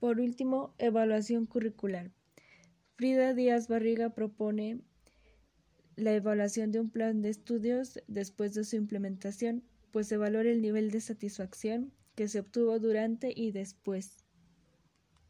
Por último, evaluación curricular. Frida Díaz Barriga propone la evaluación de un plan de estudios después de su implementación, pues se valora el nivel de satisfacción que se obtuvo durante y después